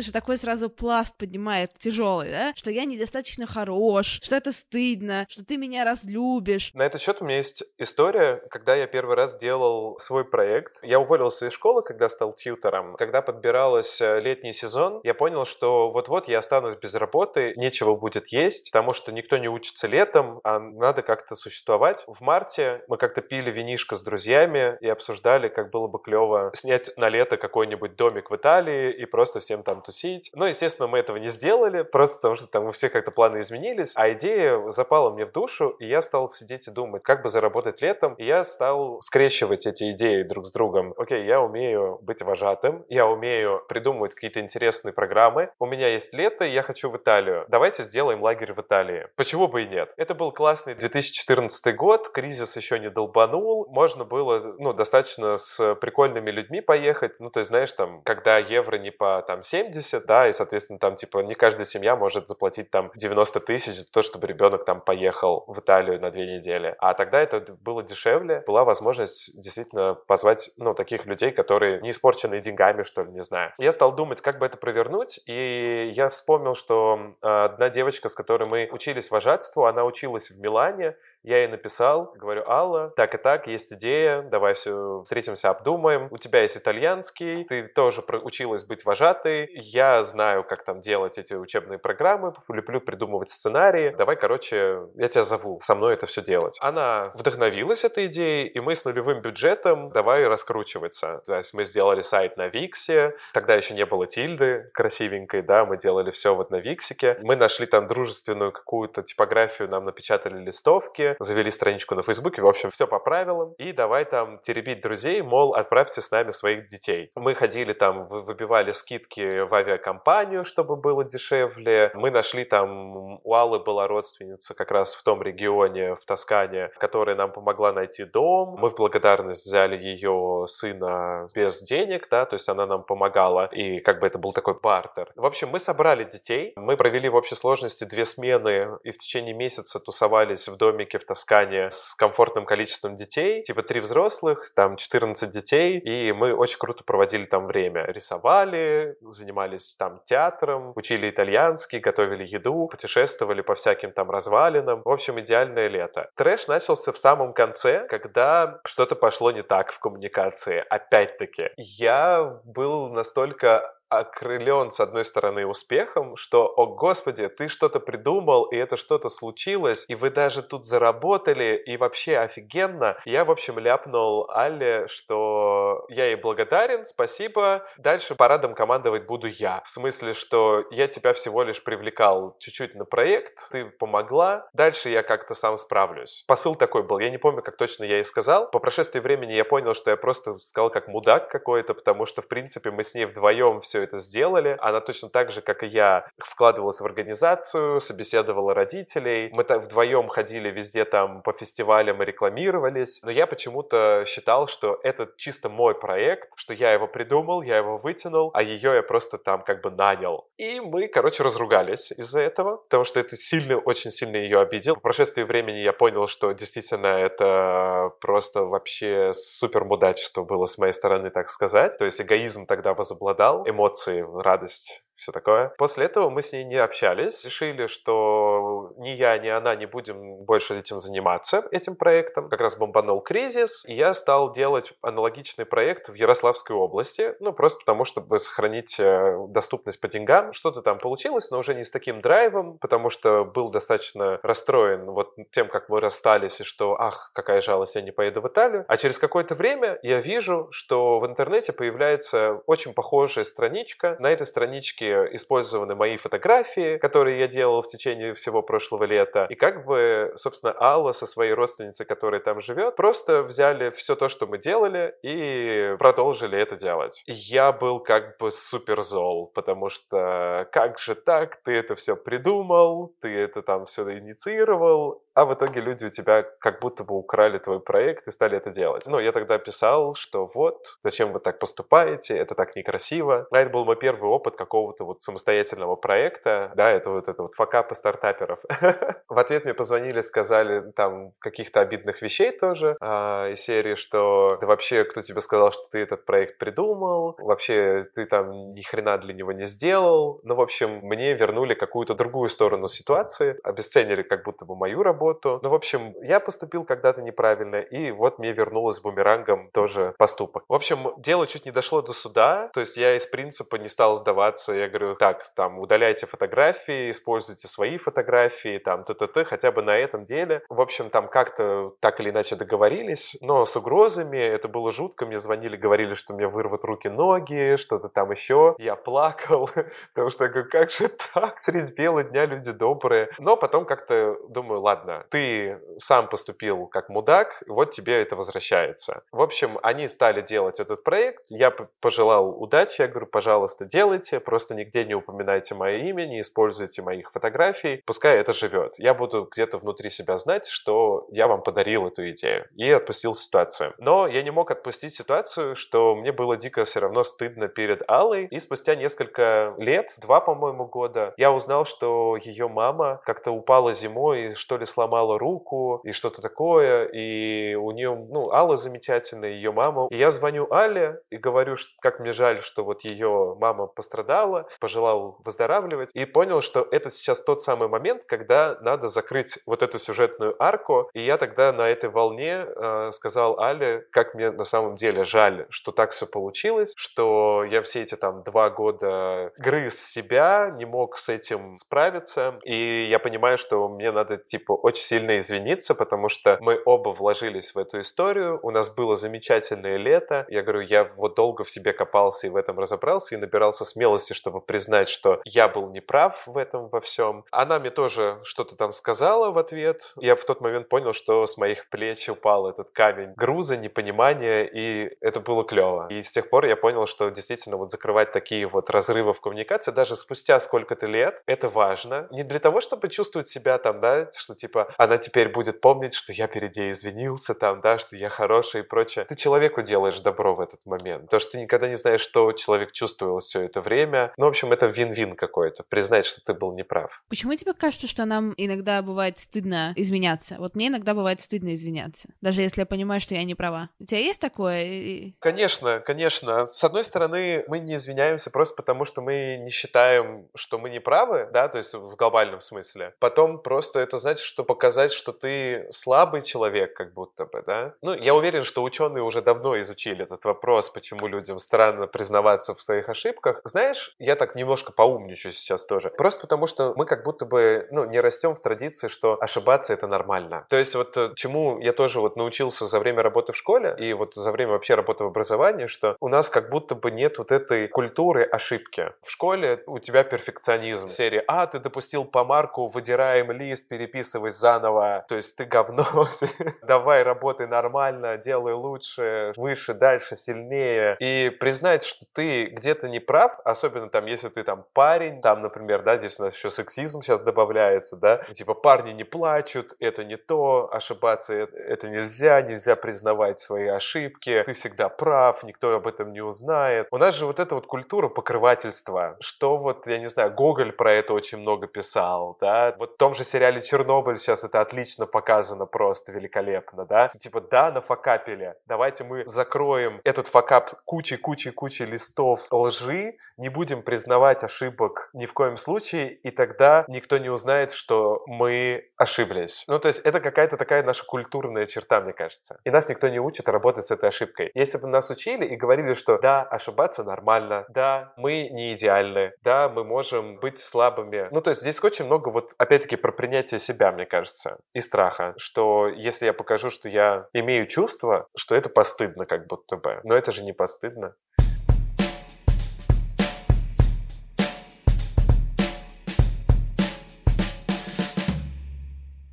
Это же такой сразу пласт поднимает тяжелый, да? Что я недостаточно хорош, что это стыдно, что ты меня разлюбишь. На этот счет у меня есть история, когда я первый раз делал свой проект. Я уволился из школы, когда стал тьютором. Когда подбиралась э, летний сезон, я понял, что вот-вот я останусь без работы, нечего будет есть, потому что никто не учится летом, а надо как-то существовать. В марте мы как-то пили винишко с друзьями и обсуждали, как было бы клево снять на лето какой-нибудь домик в Италии и просто всем там тусить. Но, естественно, мы этого не сделали, просто потому что там у всех как-то планы изменились, а идея запала мне в душу, и я стал сидеть и думать, как бы заработать летом, и я стал скрещивать эти идеи друг с другом. Окей, я умею быть вожатым, я умею придумывать какие-то интересные программы, у меня есть лето, и я хочу в Италию. Давайте сделаем лагерь в Италии. Почему бы и нет? Это был классный 2014 год, кризис еще не долбанул, можно было, ну, достаточно с прикольными людьми поехать, ну, то есть, знаешь, там, когда евро не по там 70, 70, да, и, соответственно, там, типа, не каждая семья может заплатить там 90 тысяч за то, чтобы ребенок там поехал в Италию на две недели. А тогда это было дешевле, была возможность действительно позвать, ну, таких людей, которые не испорчены деньгами, что ли, не знаю. Я стал думать, как бы это провернуть, и я вспомнил, что одна девочка, с которой мы учились вожатству, она училась в Милане, я ей написал, говорю, Алла, так и так, есть идея, давай все встретимся, обдумаем. У тебя есть итальянский, ты тоже училась быть вожатой, я знаю, как там делать эти учебные программы, люблю придумывать сценарии. Давай, короче, я тебя зову, со мной это все делать. Она вдохновилась этой идеей, и мы с нулевым бюджетом давай раскручиваться. То есть мы сделали сайт на Виксе, тогда еще не было тильды красивенькой, да, мы делали все вот на Виксике. Мы нашли там дружественную какую-то типографию, нам напечатали листовки, Завели страничку на Фейсбуке, в общем, все по правилам. И давай там теребить друзей, мол, отправьте с нами своих детей. Мы ходили там, выбивали скидки в авиакомпанию, чтобы было дешевле. Мы нашли там, у Аллы была родственница как раз в том регионе, в Тоскане, которая нам помогла найти дом. Мы в благодарность взяли ее сына без денег, да, то есть она нам помогала, и как бы это был такой бартер. В общем, мы собрали детей, мы провели в общей сложности две смены, и в течение месяца тусовались в домике в Тоскане с комфортным количеством детей, типа три взрослых, там 14 детей, и мы очень круто проводили там время. Рисовали, занимались там театром, учили итальянский, готовили еду, путешествовали по всяким там развалинам. В общем, идеальное лето. Трэш начался в самом конце, когда что-то пошло не так в коммуникации. Опять-таки, я был настолько окрылен, с одной стороны, успехом, что, о господи, ты что-то придумал, и это что-то случилось, и вы даже тут заработали, и вообще офигенно. Я, в общем, ляпнул Алле, что я ей благодарен, спасибо, дальше парадом командовать буду я. В смысле, что я тебя всего лишь привлекал чуть-чуть на проект, ты помогла, дальше я как-то сам справлюсь. Посыл такой был, я не помню, как точно я ей сказал. По прошествии времени я понял, что я просто сказал как мудак какой-то, потому что, в принципе, мы с ней вдвоем все это сделали. Она точно так же, как и я, вкладывалась в организацию, собеседовала родителей. Мы вдвоем ходили везде там по фестивалям и рекламировались. Но я почему-то считал, что это чисто мой проект, что я его придумал, я его вытянул, а ее я просто там как бы нанял. И мы, короче, разругались из-за этого, потому что это сильно, очень сильно ее обидел. По прошествии времени я понял, что действительно это просто вообще супер мудачество было с моей стороны, так сказать. То есть эгоизм тогда возобладал, эмоции эмоции, радость все такое. После этого мы с ней не общались, решили, что ни я, ни она не будем больше этим заниматься, этим проектом. Как раз бомбанул кризис, и я стал делать аналогичный проект в Ярославской области, ну, просто потому, чтобы сохранить э, доступность по деньгам. Что-то там получилось, но уже не с таким драйвом, потому что был достаточно расстроен вот тем, как мы расстались, и что, ах, какая жалость, я не поеду в Италию. А через какое-то время я вижу, что в интернете появляется очень похожая страничка. На этой страничке использованы мои фотографии, которые я делал в течение всего прошлого лета. И как бы, собственно, Алла со своей родственницей, которая там живет, просто взяли все то, что мы делали, и продолжили это делать. Я был как бы супер зол, потому что как же так, ты это все придумал, ты это там все инициировал, а в итоге люди у тебя как будто бы украли твой проект и стали это делать. Ну, я тогда писал, что вот, зачем вы так поступаете, это так некрасиво. А это был мой первый опыт какого-то вот самостоятельного проекта, да, это вот это вот факапы стартаперов. В ответ мне позвонили, сказали там каких-то обидных вещей тоже а, из серии, что да вообще, кто тебе сказал, что ты этот проект придумал, вообще ты там ни хрена для него не сделал. Ну, в общем, мне вернули какую-то другую сторону ситуации, обесценили как будто бы мою работу. Ну, в общем, я поступил когда-то неправильно, и вот мне вернулось бумерангом тоже поступок. В общем, дело чуть не дошло до суда, то есть я из принципа не стал сдаваться, я говорю, так, там, удаляйте фотографии, используйте свои фотографии, там, т-т-т, хотя бы на этом деле. В общем, там как-то так или иначе договорились, но с угрозами, это было жутко, мне звонили, говорили, что мне вырвут руки-ноги, что-то там еще. Я плакал, потому что я говорю, как же так, средь бела дня люди добрые. Но потом как-то думаю, ладно, ты сам поступил как мудак, вот тебе это возвращается. В общем, они стали делать этот проект, я пожелал удачи, я говорю, пожалуйста, делайте, просто нигде не упоминайте мое имя, не используйте моих фотографий, пускай это живет. Я буду где-то внутри себя знать, что я вам подарил эту идею. И отпустил ситуацию. Но я не мог отпустить ситуацию, что мне было дико все равно стыдно перед Аллой. И спустя несколько лет, два, по-моему, года, я узнал, что ее мама как-то упала зимой что ли сломала руку и что-то такое, и у нее, ну, Алла замечательная, ее мама. И я звоню Але и говорю, как мне жаль, что вот ее мама пострадала, пожелал выздоравливать, и понял, что это сейчас тот самый момент, когда надо закрыть вот эту сюжетную арку, и я тогда на этой волне э, сказал Але, как мне на самом деле жаль, что так все получилось, что я все эти там два года грыз себя, не мог с этим справиться, и я понимаю, что мне надо, типа, очень сильно извиниться, потому что мы оба вложились в эту историю, у нас было замечательное лето. Я говорю, я вот долго в себе копался и в этом разобрался, и набирался смелости, чтобы чтобы признать, что я был неправ в этом во всем. Она мне тоже что-то там сказала в ответ. Я в тот момент понял, что с моих плеч упал этот камень груза, непонимания, и это было клево. И с тех пор я понял, что действительно вот закрывать такие вот разрывы в коммуникации, даже спустя сколько-то лет, это важно. Не для того, чтобы чувствовать себя там, да, что типа она теперь будет помнить, что я перед ней извинился там, да, что я хороший и прочее. Ты человеку делаешь добро в этот момент. То, что ты никогда не знаешь, что человек чувствовал все это время. Ну, в общем, это вин-вин какой-то. Признать, что ты был неправ. Почему тебе кажется, что нам иногда бывает стыдно изменяться? Вот мне иногда бывает стыдно извиняться, даже если я понимаю, что я не права. У тебя есть такое? Конечно, конечно. С одной стороны, мы не извиняемся просто потому, что мы не считаем, что мы не правы, да, то есть в глобальном смысле. Потом просто это значит, что показать, что ты слабый человек, как будто бы, да. Ну, я уверен, что ученые уже давно изучили этот вопрос, почему людям странно признаваться в своих ошибках. Знаешь, я так немножко поумничаю сейчас тоже. Просто потому, что мы как будто бы, ну, не растем в традиции, что ошибаться это нормально. То есть вот э, чему я тоже вот научился за время работы в школе и вот за время вообще работы в образовании, что у нас как будто бы нет вот этой культуры ошибки. В школе у тебя перфекционизм. Серии «А, ты допустил помарку, выдираем лист, переписывай заново». То есть ты говно, давай работай нормально, делай лучше, выше, дальше, сильнее. И признать, что ты где-то не прав, особенно там, если ты там парень, там, например, да, здесь у нас еще сексизм сейчас добавляется, да, типа парни не плачут, это не то, ошибаться это, это нельзя, нельзя признавать свои ошибки, ты всегда прав, никто об этом не узнает. У нас же вот эта вот культура покрывательства, что вот, я не знаю, Гоголь про это очень много писал, да, вот в том же сериале «Чернобыль» сейчас это отлично показано просто великолепно, да, типа, да, нафакапили, давайте мы закроем этот факап кучей-кучей-кучей листов лжи, не будем признавать ошибок ни в коем случае, и тогда никто не узнает, что мы ошиблись. Ну, то есть это какая-то такая наша культурная черта, мне кажется. И нас никто не учит работать с этой ошибкой. Если бы нас учили и говорили, что да, ошибаться нормально, да, мы не идеальны, да, мы можем быть слабыми. Ну, то есть здесь очень много вот, опять-таки, про принятие себя, мне кажется, и страха, что если я покажу, что я имею чувства, что это постыдно как будто бы. Но это же не постыдно.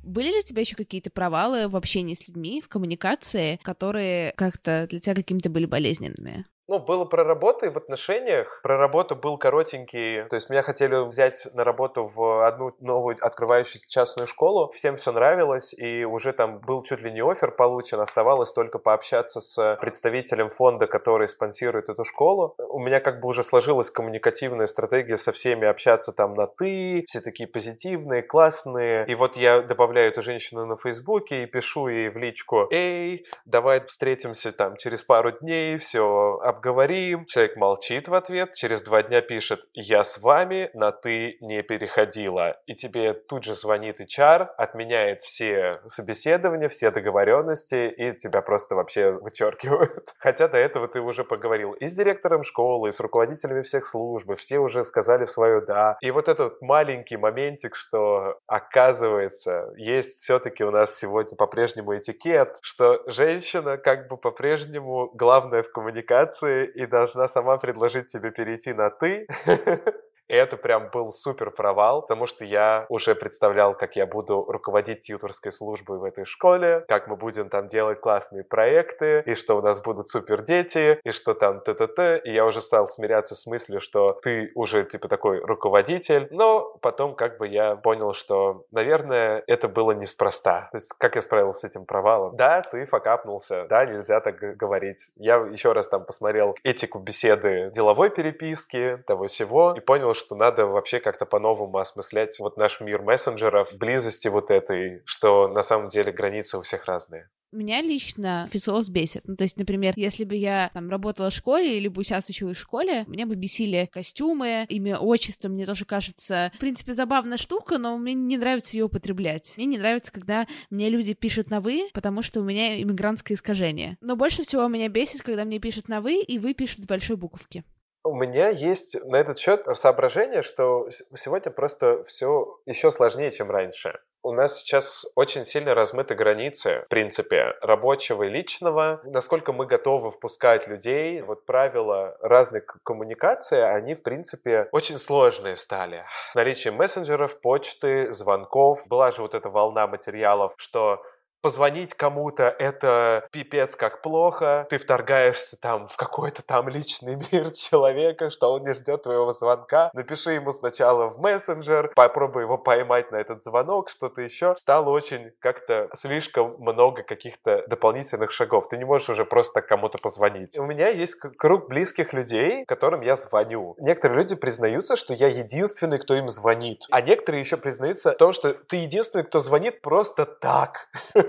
Были ли у тебя еще какие-то провалы в общении с людьми, в коммуникации, которые как-то для тебя какими-то были болезненными? Ну, было про работу и в отношениях. Про работу был коротенький. То есть меня хотели взять на работу в одну новую открывающуюся частную школу. Всем все нравилось, и уже там был чуть ли не офер получен. Оставалось только пообщаться с представителем фонда, который спонсирует эту школу. У меня как бы уже сложилась коммуникативная стратегия со всеми общаться там на «ты». Все такие позитивные, классные. И вот я добавляю эту женщину на Фейсбуке и пишу ей в личку «Эй, давай встретимся там через пару дней, все обговорим. Человек молчит в ответ, через два дня пишет «Я с вами на «ты» не переходила». И тебе тут же звонит HR, отменяет все собеседования, все договоренности, и тебя просто вообще вычеркивают. Хотя до этого ты уже поговорил и с директором школы, и с руководителями всех служб, и все уже сказали свое «да». И вот этот маленький моментик, что оказывается, есть все-таки у нас сегодня по-прежнему этикет, что женщина как бы по-прежнему главная в коммуникации, и должна сама предложить тебе перейти на «ты», И это прям был супер провал, потому что я уже представлял, как я буду руководить тьюторской службой в этой школе, как мы будем там делать классные проекты, и что у нас будут супер дети, и что там т-т-т. И я уже стал смиряться с мыслью, что ты уже типа такой руководитель. Но потом как бы я понял, что, наверное, это было неспроста. То есть как я справился с этим провалом? Да, ты факапнулся, да, нельзя так говорить. Я еще раз там посмотрел этику беседы деловой переписки, того всего, и понял, что надо вообще как-то по-новому осмыслять вот наш мир мессенджеров, близости вот этой, что на самом деле границы у всех разные. Меня лично официоз бесит. Ну, то есть, например, если бы я там работала в школе или бы сейчас училась в школе, меня бы бесили костюмы, имя, отчество, мне тоже кажется, в принципе, забавная штука, но мне не нравится ее употреблять. Мне не нравится, когда мне люди пишут на «вы», потому что у меня иммигрантское искажение. Но больше всего меня бесит, когда мне пишут на «вы», и «вы» пишут с большой буковки. У меня есть на этот счет соображение, что сегодня просто все еще сложнее, чем раньше. У нас сейчас очень сильно размыты границы, в принципе, рабочего и личного. Насколько мы готовы впускать людей, вот правила разной коммуникации, они, в принципе, очень сложные стали. Наличие мессенджеров, почты, звонков. Была же вот эта волна материалов, что позвонить кому-то — это пипец как плохо, ты вторгаешься там в какой-то там личный мир человека, что он не ждет твоего звонка, напиши ему сначала в мессенджер, попробуй его поймать на этот звонок, что-то еще. Стало очень как-то слишком много каких-то дополнительных шагов. Ты не можешь уже просто кому-то позвонить. У меня есть круг близких людей, которым я звоню. Некоторые люди признаются, что я единственный, кто им звонит. А некоторые еще признаются в том, что ты единственный, кто звонит просто так.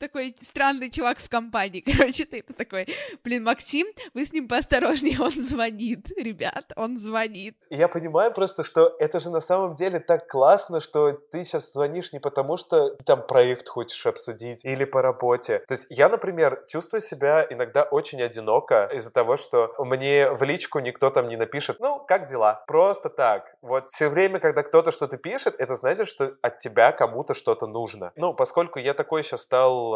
такой странный чувак в компании. Короче, ты такой, блин, Максим, вы с ним поосторожнее, он звонит, ребят, он звонит. Я понимаю просто, что это же на самом деле так классно, что ты сейчас звонишь не потому, что там проект хочешь обсудить или по работе. То есть я, например, чувствую себя иногда очень одиноко из-за того, что мне в личку никто там не напишет, ну, как дела? Просто так. Вот все время, когда кто-то что-то пишет, это значит, что от тебя кому-то что-то нужно. Ну, поскольку я такой сейчас стал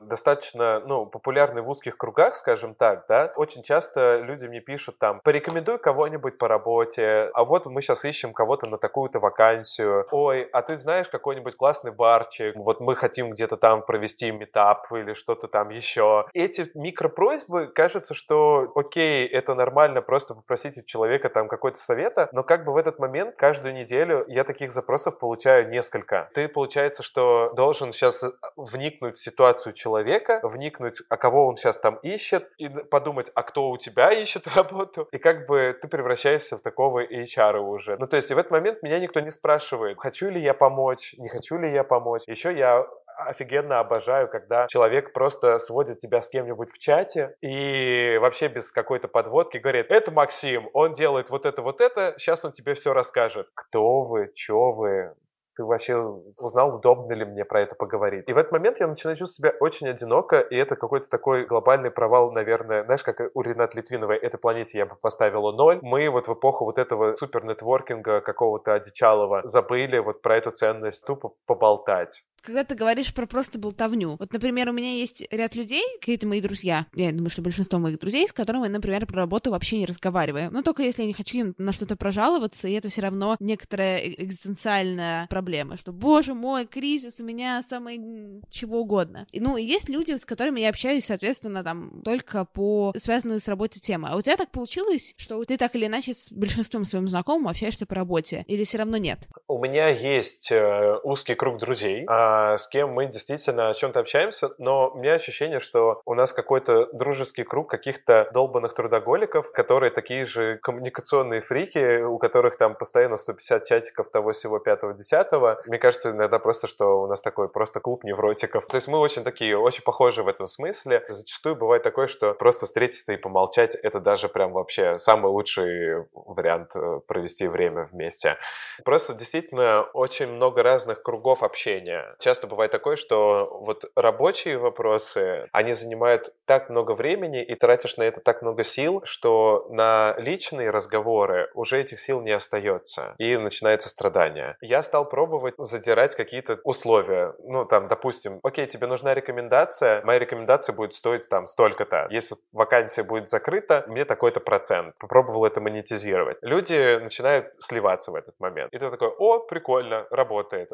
достаточно, ну, популярный в узких кругах, скажем так, да, очень часто люди мне пишут там, порекомендуй кого-нибудь по работе, а вот мы сейчас ищем кого-то на такую-то вакансию, ой, а ты знаешь какой-нибудь классный барчик, вот мы хотим где-то там провести метап или что-то там еще. Эти микропросьбы, кажется, что окей, это нормально просто попросить у человека там какой-то совета, но как бы в этот момент каждую неделю я таких запросов получаю несколько. Ты, получается, что должен сейчас вникнуть в ситуацию человека, вникнуть, а кого он сейчас там ищет, и подумать, а кто у тебя ищет работу, и как бы ты превращаешься в такого HR уже. Ну, то есть и в этот момент меня никто не спрашивает, хочу ли я помочь, не хочу ли я помочь. Еще я офигенно обожаю, когда человек просто сводит тебя с кем-нибудь в чате и вообще без какой-то подводки говорит, это Максим, он делает вот это, вот это, сейчас он тебе все расскажет. Кто вы, что вы, ты вообще узнал, удобно ли мне про это поговорить. И в этот момент я начинаю чувствовать себя очень одиноко, и это какой-то такой глобальный провал, наверное, знаешь, как у Ренат Литвиновой, этой планете я бы поставила ноль. Мы вот в эпоху вот этого супер-нетворкинга какого-то одичалого забыли вот про эту ценность тупо поболтать когда ты говоришь про просто болтовню. Вот, например, у меня есть ряд людей, какие-то мои друзья, я думаю, что большинство моих друзей, с которыми, например, про работу вообще не разговариваю. Но только если я не хочу им на что-то прожаловаться, и это все равно некоторая э, экзистенциальная проблема проблемы, что, боже мой, кризис у меня самый чего угодно. И, ну, есть люди, с которыми я общаюсь, соответственно, там, только по связанной с работой темы. А у тебя так получилось, что ты так или иначе с большинством своим знакомым общаешься по работе? Или все равно нет? У меня есть э, узкий круг друзей, э, с кем мы действительно о чем-то общаемся, но у меня ощущение, что у нас какой-то дружеский круг каких-то долбанных трудоголиков, которые такие же коммуникационные фрики, у которых там постоянно 150 чатиков того всего 5-10, этого. Мне кажется, иногда просто, что у нас такой просто клуб невротиков. То есть мы очень такие, очень похожи в этом смысле. Зачастую бывает такое, что просто встретиться и помолчать — это даже прям вообще самый лучший вариант э, провести время вместе. Просто действительно очень много разных кругов общения. Часто бывает такое, что вот рабочие вопросы, они занимают так много времени и тратишь на это так много сил, что на личные разговоры уже этих сил не остается. И начинается страдание. Я стал пробовать пробовать задирать какие-то условия. Ну, там, допустим, окей, тебе нужна рекомендация, моя рекомендация будет стоить там столько-то. Если вакансия будет закрыта, мне такой-то процент. Попробовал это монетизировать. Люди начинают сливаться в этот момент. И ты такой, о, прикольно, работает.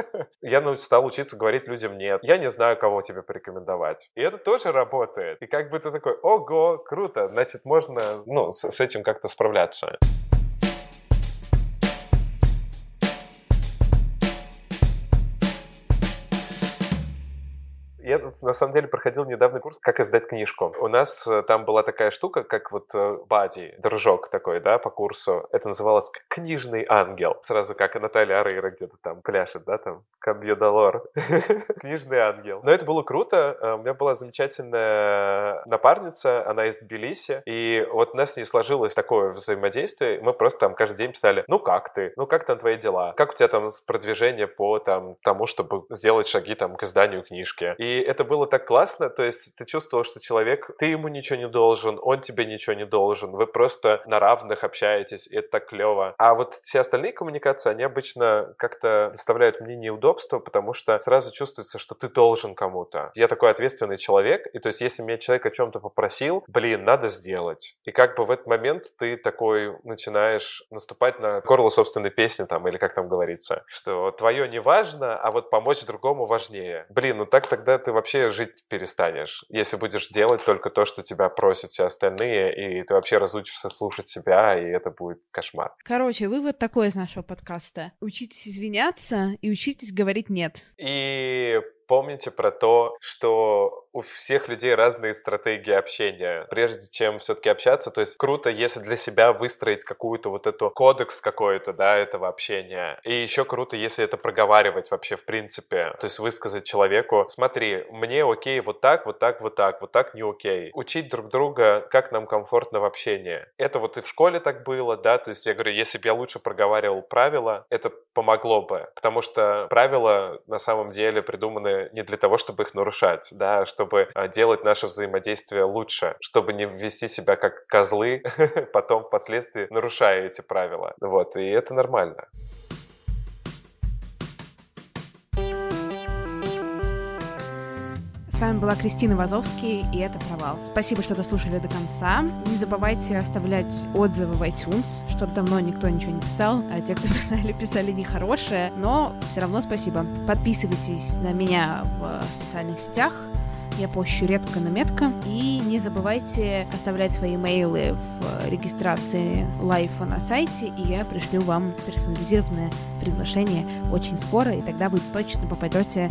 Я стал учиться говорить людям нет. Я не знаю, кого тебе порекомендовать. И это тоже работает. И как бы ты такой, ого, круто, значит, можно, ну, с, с этим как-то справляться. Я на самом деле проходил недавно курс, как издать книжку. У нас э, там была такая штука, как вот э, бади, дружок такой, да, по курсу. Это называлось «Книжный ангел». Сразу как Наталья Арейра где-то там пляшет, да, там, «Камбье долор». Книжный ангел. Но это было круто. Э, у меня была замечательная напарница, она из Тбилиси, и вот у нас не сложилось такое взаимодействие. Мы просто там каждый день писали, ну как ты? Ну как там твои дела? Как у тебя там продвижение по там, тому, чтобы сделать шаги там к изданию книжки? И это было так классно, то есть ты чувствовал, что человек, ты ему ничего не должен, он тебе ничего не должен, вы просто на равных общаетесь, и это так клево. А вот все остальные коммуникации, они обычно как-то доставляют мне неудобства, потому что сразу чувствуется, что ты должен кому-то. Я такой ответственный человек, и то есть если меня человек о чем-то попросил, блин, надо сделать. И как бы в этот момент ты такой начинаешь наступать на горло собственной песни там, или как там говорится, что твое не важно, а вот помочь другому важнее. Блин, ну так тогда ты вообще жить перестанешь, если будешь делать только то, что тебя просят все остальные, и ты вообще разучишься слушать себя, и это будет кошмар. Короче, вывод такой из нашего подкаста. Учитесь извиняться и учитесь говорить «нет». И помните про то, что у всех людей разные стратегии общения. Прежде чем все-таки общаться, то есть круто, если для себя выстроить какую-то вот эту кодекс какой-то, да, этого общения. И еще круто, если это проговаривать вообще в принципе. То есть высказать человеку, смотри, мне окей вот так, вот так, вот так, вот так не окей. Учить друг друга, как нам комфортно в общении. Это вот и в школе так было, да, то есть я говорю, если бы я лучше проговаривал правила, это помогло бы, потому что правила на самом деле придуманы не для того, чтобы их нарушать, да, а чтобы а, делать наше взаимодействие лучше, чтобы не вести себя как козлы, потом впоследствии нарушая эти правила. Вот, и это нормально. Вами была Кристина Вазовский, и это «Провал». Спасибо, что дослушали до конца. Не забывайте оставлять отзывы в iTunes, чтобы давно никто ничего не писал, а те, кто писали, писали нехорошее, но все равно спасибо. Подписывайтесь на меня в социальных сетях, я пощу редко, но метко. И не забывайте оставлять свои мейлы в регистрации лайфа на сайте, и я пришлю вам персонализированное приглашение очень скоро, и тогда вы точно попадете